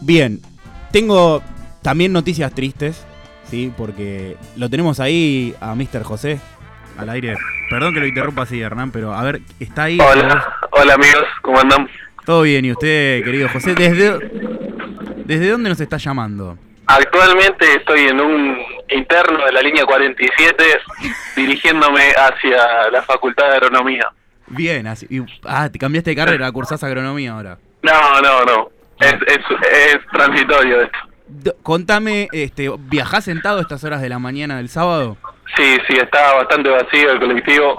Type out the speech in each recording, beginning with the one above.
Bien, tengo también noticias tristes, ¿sí? Porque lo tenemos ahí a Mr. José al aire. Perdón que lo interrumpa así, Hernán, pero a ver, ¿está ahí? Hola, hola amigos, ¿cómo andan? Todo bien, ¿y usted, querido José? ¿Desde, ¿Desde dónde nos está llamando? Actualmente estoy en un interno de la línea 47 dirigiéndome hacia la Facultad de Agronomía. Bien, así. y- ah, te cambiaste de carrera, cursás agronomía ahora. No, no, no. Es, es, es transitorio esto. Contame, este, ¿viajás sentado a estas horas de la mañana del sábado? Sí, sí, está bastante vacío el colectivo.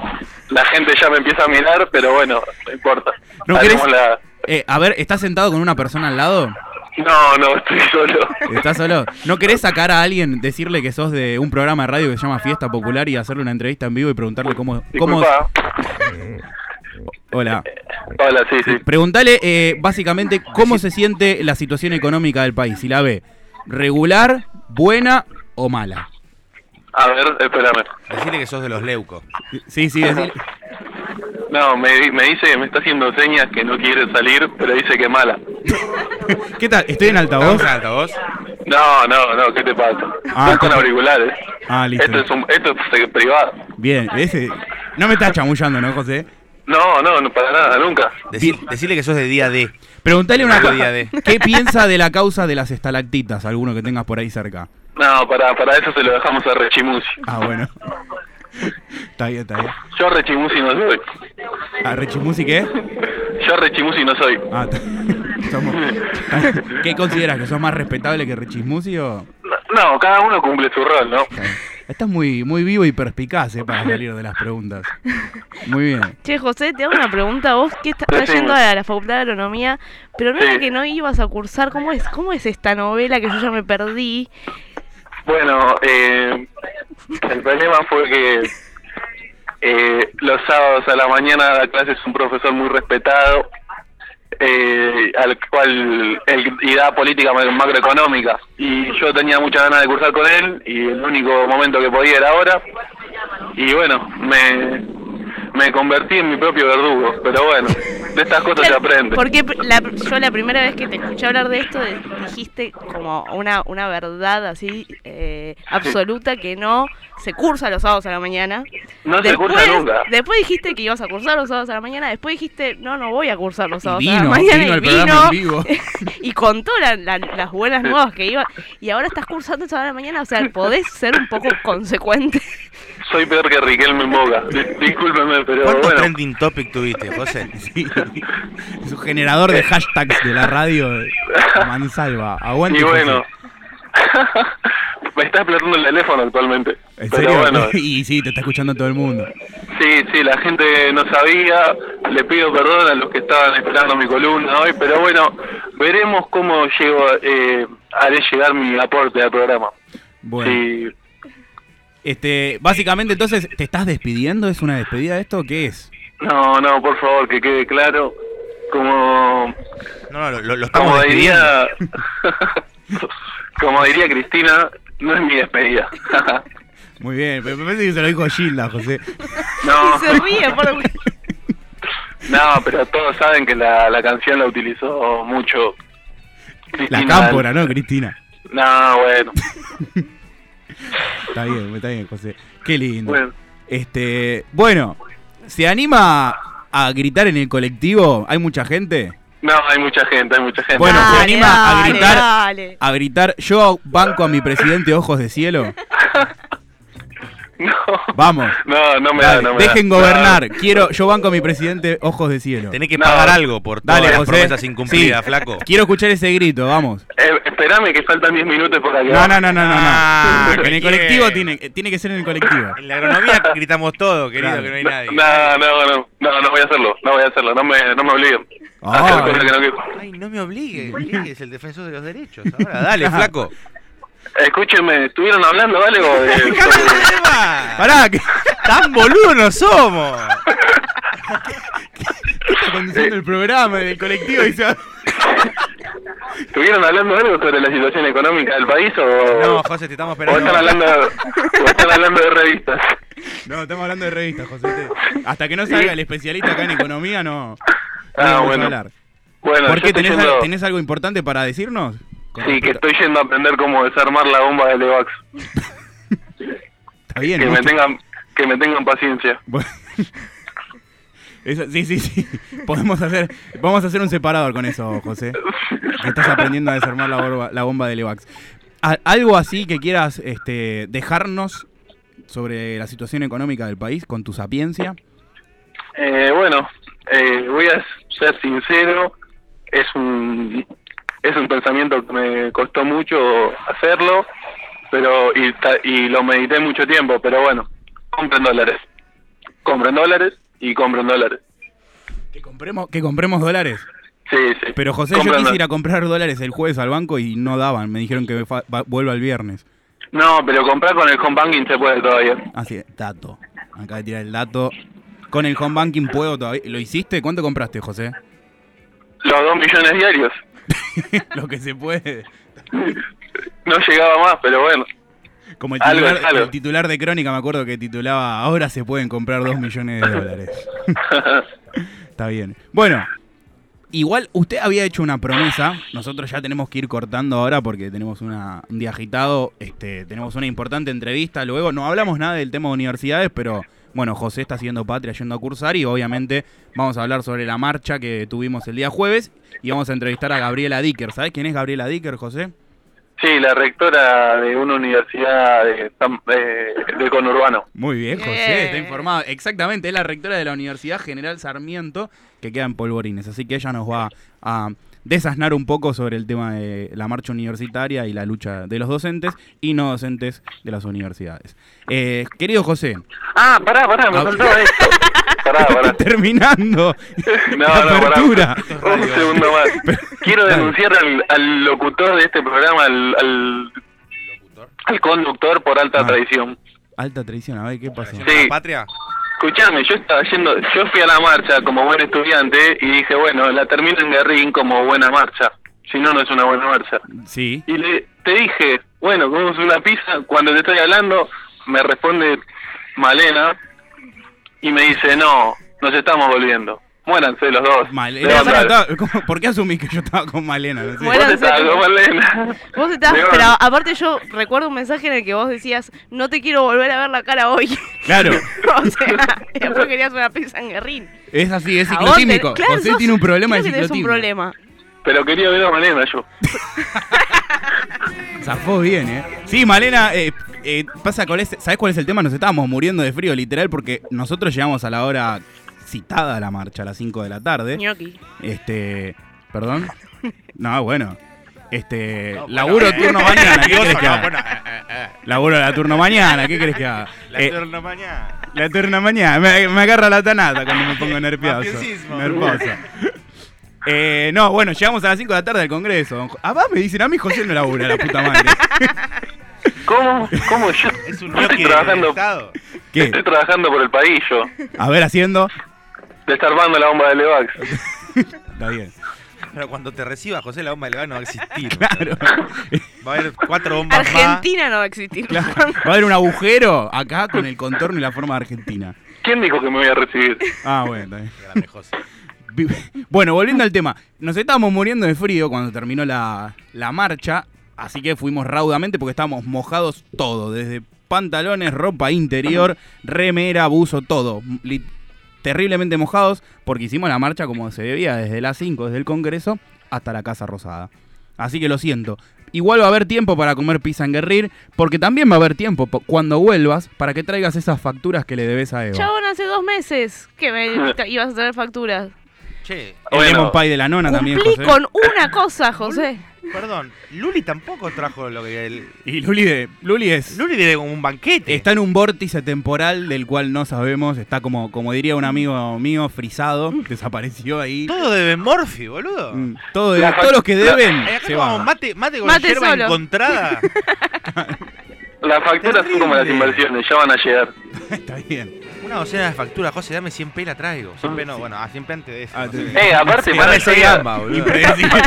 La gente ya me empieza a mirar, pero bueno, no importa. ¿No Haremos querés- la- Eh, a ver, ¿estás sentado con una persona al lado? No, no, estoy solo. ¿Estás solo? ¿No querés sacar a alguien, decirle que sos de un programa de radio que se llama Fiesta Popular y hacerle una entrevista en vivo y preguntarle cómo... cómo. Hola. Hola, sí, sí. Preguntale eh, básicamente cómo se siente la situación económica del país. Si la ve regular, buena o mala. A ver, espérame. Decirle que sos de los leucos. Sí, sí, decir- No, me, di- me dice, me está haciendo señas que no quiere salir, pero dice que mala. ¿Qué tal? ¿Estoy en altavoz? ¿Estamos en altavoz? No, no, no, ¿qué te pasa? Ah, Estoy con auriculares. Ah, listo. Esto es, un, esto es privado. Bien, ese... No me estás chamullando, ¿no, José? No, no, no para nada, nunca. Decir- decirle que sos de día D. Preguntale una cosa. día de- ¿Qué piensa de la causa de las estalactitas? Alguno que tengas por ahí cerca. No, para, para eso se lo dejamos a Rechimusi. Ah, bueno. está bien, está bien. Yo Rechimusi no soy. ¿A Rechimusi qué? Yo Rechimusi no soy. Ah, somos- ¿Qué consideras? ¿Que sos más respetable que Rechismusi o...? No, cada uno cumple su rol, ¿no? Estás muy, muy vivo y perspicaz eh, para salir de las preguntas. Muy bien. Che, José, te hago una pregunta. Vos que estás yendo a la Facultad de Agronomía, pero no Sí. era que no ibas a cursar. ¿Cómo es, ¿Cómo es esta novela que yo ya me perdí? Bueno, eh, el problema fue que eh, los sábados a la mañana da clases un profesor muy respetado, eh, al cual él y da política ma- macroeconómica. Y yo tenía muchas ganas de cursar con él y el único momento que podía era ahora. Y bueno, me, me convertí en mi propio verdugo. Pero bueno, de estas cosas se aprende. Porque la- yo la primera vez que te escuché hablar de esto de- dijiste como una, una verdad así eh, absoluta que no se cursa los sábados a la mañana. No se cursa nunca. Después dijiste que ibas a cursar los sábados a la mañana. Después dijiste, no, no voy a cursar los sábados a la vino, mañana. vino y en vivo. y contó la- la- las buenas nuevas que iba. Y ahora estás cursando esa hora de la mañana. O sea, podés ser un poco consecuente. Soy peor que Riquelme. Di- Discúlpeme, pero ¿Cuántos bueno. trending topic tuviste, José? Sí. Un generador de hashtags de la radio. eh, Mansalva. Aguante. Y bueno, me está explotando el teléfono actualmente. ¿En Pero serio? bueno, y sí, te está escuchando todo el mundo. sí, sí, la gente no sabía. Le pido perdón a los que estaban esperando mi columna hoy, pero bueno, veremos cómo llego, eh, haré llegar mi aporte al programa. Bueno. Sí, Este, básicamente entonces, ¿te estás despidiendo? ¿Es una despedida de esto? ¿Qué es? no, no, por favor, que quede claro. Como, No, no, lo, lo estamos como diría, como diría Cristina, no es mi despedida. Muy bien, me me parece que se lo dijo Gilda, José. no, se ríe. Por... no, pero todos saben que la, la canción la utilizó mucho. La cámpora, ¿no, Cristina? No, bueno. Está bien, está bien, José. Qué lindo. Bueno, Este, bueno, ¿se anima a gritar en el colectivo? ¿Hay mucha gente? no, hay mucha gente, hay mucha gente. Bueno, ¿se Dale, anima a gritar? dale. A gritar, yo banco a mi presidente Ojos de Cielo. No, Vamos. no, no me da, no me da. dejen gobernar. Quiero, yo banco a mi presidente Ojos de Cielo. Tenés que No. pagar algo por todas Dale, las José. promesas incumplidas, Sí. flaco. Quiero escuchar ese grito, vamos. Eh, esperame que faltan 10 minutos para que... No, no, no, no, no. no. Ah, en el colectivo tiene, tiene que ser en el colectivo. En la agronomía gritamos todo, querido, Claro. que no hay nadie. no, no, no, no, no voy a hacerlo, no voy a hacerlo, no me, no me obliguen. Ah. Ay, no me obligue, obligue, es el defensor de los derechos. Ahora, dale, flaco. Escúchenme, ¿estuvieron hablando algo de, Pará, que Tan boludo no somos. está conduciendo el programa del colectivo y se va- ¿Estuvieron hablando algo sobre la situación económica del país o, No, José, te estamos o están esperando. hablando, o están hablando de revistas? No, estamos hablando de revistas, José. Te- Hasta que no salga el especialista acá en economía, no, no Ah, vamos a bueno. hablar. Bueno, ¿Por qué? ¿Tenés, yendo- al- ¿Tenés algo importante para decirnos? Con Sí, que estoy yendo a aprender cómo desarmar la bomba de Levax. Está bien. Que me mucho- tengan, que me tengan paciencia. Bueno. Eso- sí, sí, sí. Podemos hacer, vamos a hacer un separador con eso, José. Que estás aprendiendo a desarmar la bomba, la bomba de Levax. Algo así que quieras este, dejarnos sobre la situación económica del país con tu sapiencia. Eh, bueno, eh, voy a ser sincero, es un es un pensamiento que me costó mucho hacerlo, pero y, lo medité mucho tiempo, pero bueno, compren dólares, compren dólares y compren dólares. Que compremos, que compremos dólares. Sí, sí. Pero José, yo quise ir a comprar dólares el jueves al banco y no daban. Me dijeron que me fa- va- vuelva el viernes. No, pero comprar con el home banking se puede todavía. Así, dato. Acaba de tirar el dato. Con el home banking puedo todavía. ¿Lo hiciste? ¿Cuánto compraste, José? Los dos millones diarios. Lo que se puede. No llegaba más, pero bueno. Como el titular, es algo. el titular de Crónica, me acuerdo que titulaba Ahora se pueden comprar dos millones de dólares. Está bien. Bueno, igual usted había hecho una promesa. Nosotros ya tenemos que ir cortando ahora porque tenemos una, un día agitado. Este, tenemos una importante entrevista. Luego no hablamos nada del tema de universidades, pero bueno, José está haciendo patria yendo a cursar y obviamente vamos a hablar sobre la marcha que tuvimos el día jueves y vamos a entrevistar a Gabriela Dicker. ¿Sabes quién es Gabriela Dicker, José? Sí, la rectora de una universidad de, San- de, de conurbano. Muy bien, José, está informado. Exactamente, es la rectora de la Universidad General Sarmiento, que queda en Polvorines. Así que ella nos va a desasnar un poco sobre el tema de la marcha universitaria y la lucha de los docentes y no docentes de las universidades. Eh, querido José, Ah, pará, pará, me Ah. faltaba esto. Pará, pará. terminando No, la no, apertura. pará. Un segundo más. Quiero denunciar al, al locutor de este programa, al, al, ¿Locutor? al conductor por alta Ah. traición. Alta traición, a ver qué pasó. ¿Haciendo Sí. la patria? Escuchame, yo estaba yendo, yo fui a la marcha como buen estudiante y dije, bueno, la termino en Guerrín como buena marcha. Si no, no es una buena marcha. Sí, Y le, te dije, bueno, comemos una pizza. Cuando te estoy hablando, me responde Malena y me dice, no, nos estamos volviendo. Muéranse los dos. Malena. Levantate. estaba- ¿cómo- ¿Por qué asumí que yo estaba con Malena? No sé. Vos estabas con Malena. Vos estás, León. pero aparte yo recuerdo un mensaje en el que vos decías, no te quiero volver a ver la cara hoy. Claro, o sea, después querías una pizza en Guerrín. es así, es ciclotímico. claro, José sos- tiene un problema de tenés un problema. Pero quería ver a Malena yo. Zafó bien, ¿eh? Sí, Malena, eh, eh, pasa con este. ¿Sabes cuál es el tema? Nos estábamos muriendo de frío, literal, porque nosotros llegamos a la hora citada a la marcha, a las 5 de la tarde. Ñoqui. Este. ¿Perdón? No, bueno. Este. No, bueno, laburo eh, turno mañana, ¿qué querés que haga? bueno, eh, eh, eh. Laburo la turno mañana, ¿qué querés que haga? La Eh, turno mañana. la turno mañana, me, me agarra la tanata cuando me pongo nervioso. Nervoso. Eh, no, bueno, llegamos a las 5 de la tarde al Congreso. Ah, va, me dicen a mí José no labura, la puta madre. ¿Cómo? ¿Cómo yo? Es un yo ñoqui estoy trabajando, Estado. ¿Qué? estoy trabajando por el país yo. A ver, haciendo. Desarmando la bomba de Levax. Está bien. Pero cuando te reciba José, la bomba del gas no va a existir. Claro. Va a haber cuatro bombas más. Argentina no va a existir. Claro. Va a haber un agujero acá con el contorno y la forma de Argentina. ¿Quién dijo que me voy a recibir? Ah, bueno, está bien. Grande, José. Bueno, volviendo al tema. Nos estábamos muriendo de frío cuando terminó la, la marcha. Así que fuimos raudamente porque estábamos mojados todo. Desde pantalones, ropa interior, remera, buzo, todo. Terriblemente mojados porque hicimos la marcha como se debía, desde las 5, desde el Congreso hasta la Casa Rosada. Así que lo siento. Igual va a haber tiempo para comer pizza en Guerrir, porque también va a haber tiempo po- cuando vuelvas para que traigas esas facturas que le debes a Eva. Chabón, hace dos meses que me ibas a tener facturas. Che, El Bueno. lemon pie de la nona también, Cumplí José. con una cosa, José. Perdón. Luli tampoco trajo lo que. El... Y Luli, de, Luli es... Luli tiene como un banquete. Está en un vórtice temporal del cual no sabemos. Está como, como diría un amigo mío, frisado. Desapareció ahí. Todo de Morphy, boludo. Mm, Todo de- La fac- todos los que deben se como van. mate, mate con Mate yerba solo. encontrada. Las facturas son como las inversiones, ya van a llegar. Está bien. Una docena de facturas, José, dame 100 p y la traigo. 100 p no, bueno, ah, 100 p antes de eso. Ah, no sé. Eh, aparte, para Dame yo 6 había- gambas, boludo. Impredecible.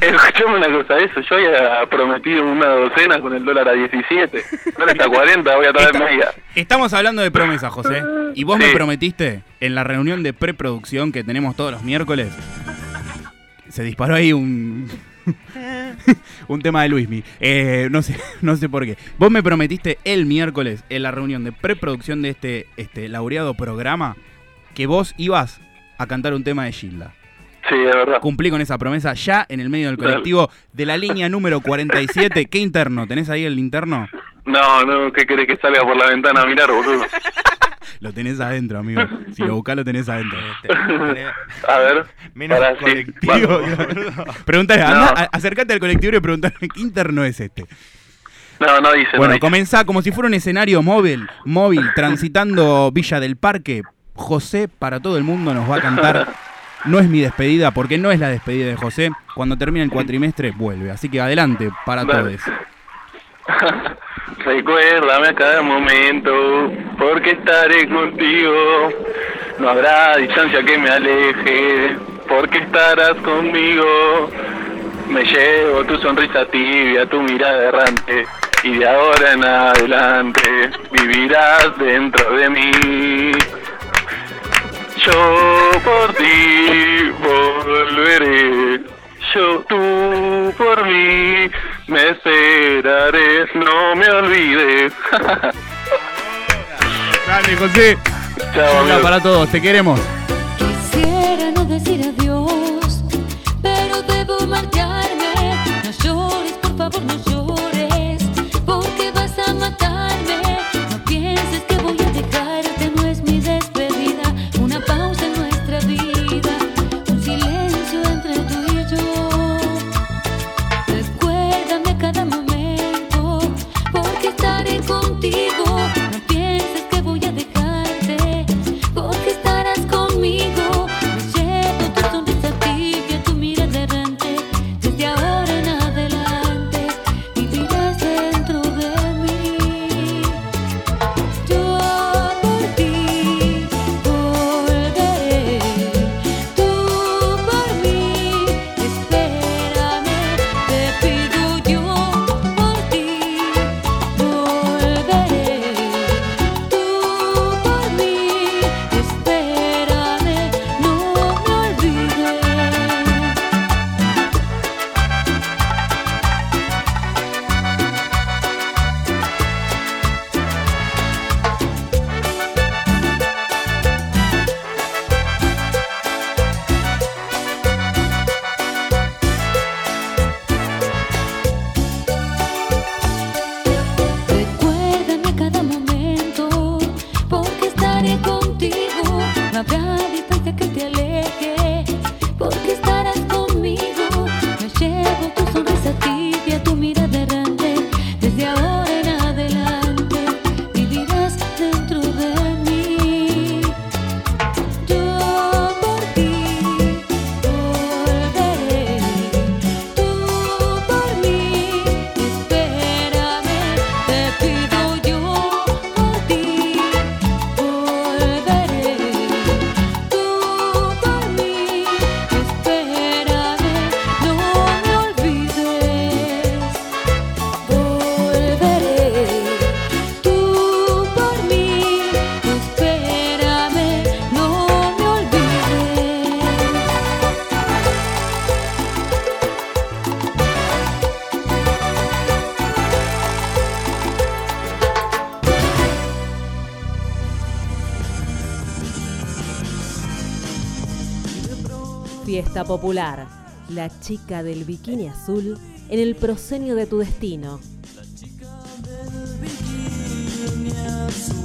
Escuchame una cosa, eso, yo había prometido una docena con el dólar a 17. Ahora está a 40, voy a traer Está- media. Estamos hablando de promesas, José. Y vos me Sí. prometiste en la reunión de preproducción que tenemos todos los miércoles. Se disparó ahí un. Un tema de Luismi. Eh, no sé, no sé por qué. Vos me prometiste el miércoles en la reunión de preproducción de este, este laureado programa que vos ibas a cantar un tema de Gilda. Sí, es verdad. Cumplí con esa promesa ya en el medio del colectivo de la línea número 47. ¿Qué interno? ¿Tenés ahí el interno? No, no, ¿qué querés que salga por la ventana a mirar, boludo? Lo tenés adentro, amigo. Si lo buscás, lo tenés adentro. Tenés A ver. Menos pará, sí. colectivo. Preguntale, No. andá, a- acercate al colectivo y preguntale qué interno es este. No, no dice. Bueno, no dice. comenzá como si fuera un escenario móvil, móvil, transitando Villa del Parque. José, para todo el mundo, nos va a cantar. No es mi despedida, porque no es la despedida de José. Cuando termine el cuatrimestre, vuelve. Así que adelante para Dale. todos. Recuérdame a cada momento, porque estaré contigo. No habrá distancia que me aleje, porque estarás conmigo. Me llevo tu sonrisa tibia, tu mirada errante, y de ahora en adelante vivirás dentro de mí. Yo por ti volveré, yo tú por mí me esperaré, no me olvides. Grande, José. Chao, para todos, te queremos. Quisiera no decir adiós, tibia, tu mirada Fiesta popular. La chica del bikini azul en el prosenio de tu destino. La chica del bikini azul.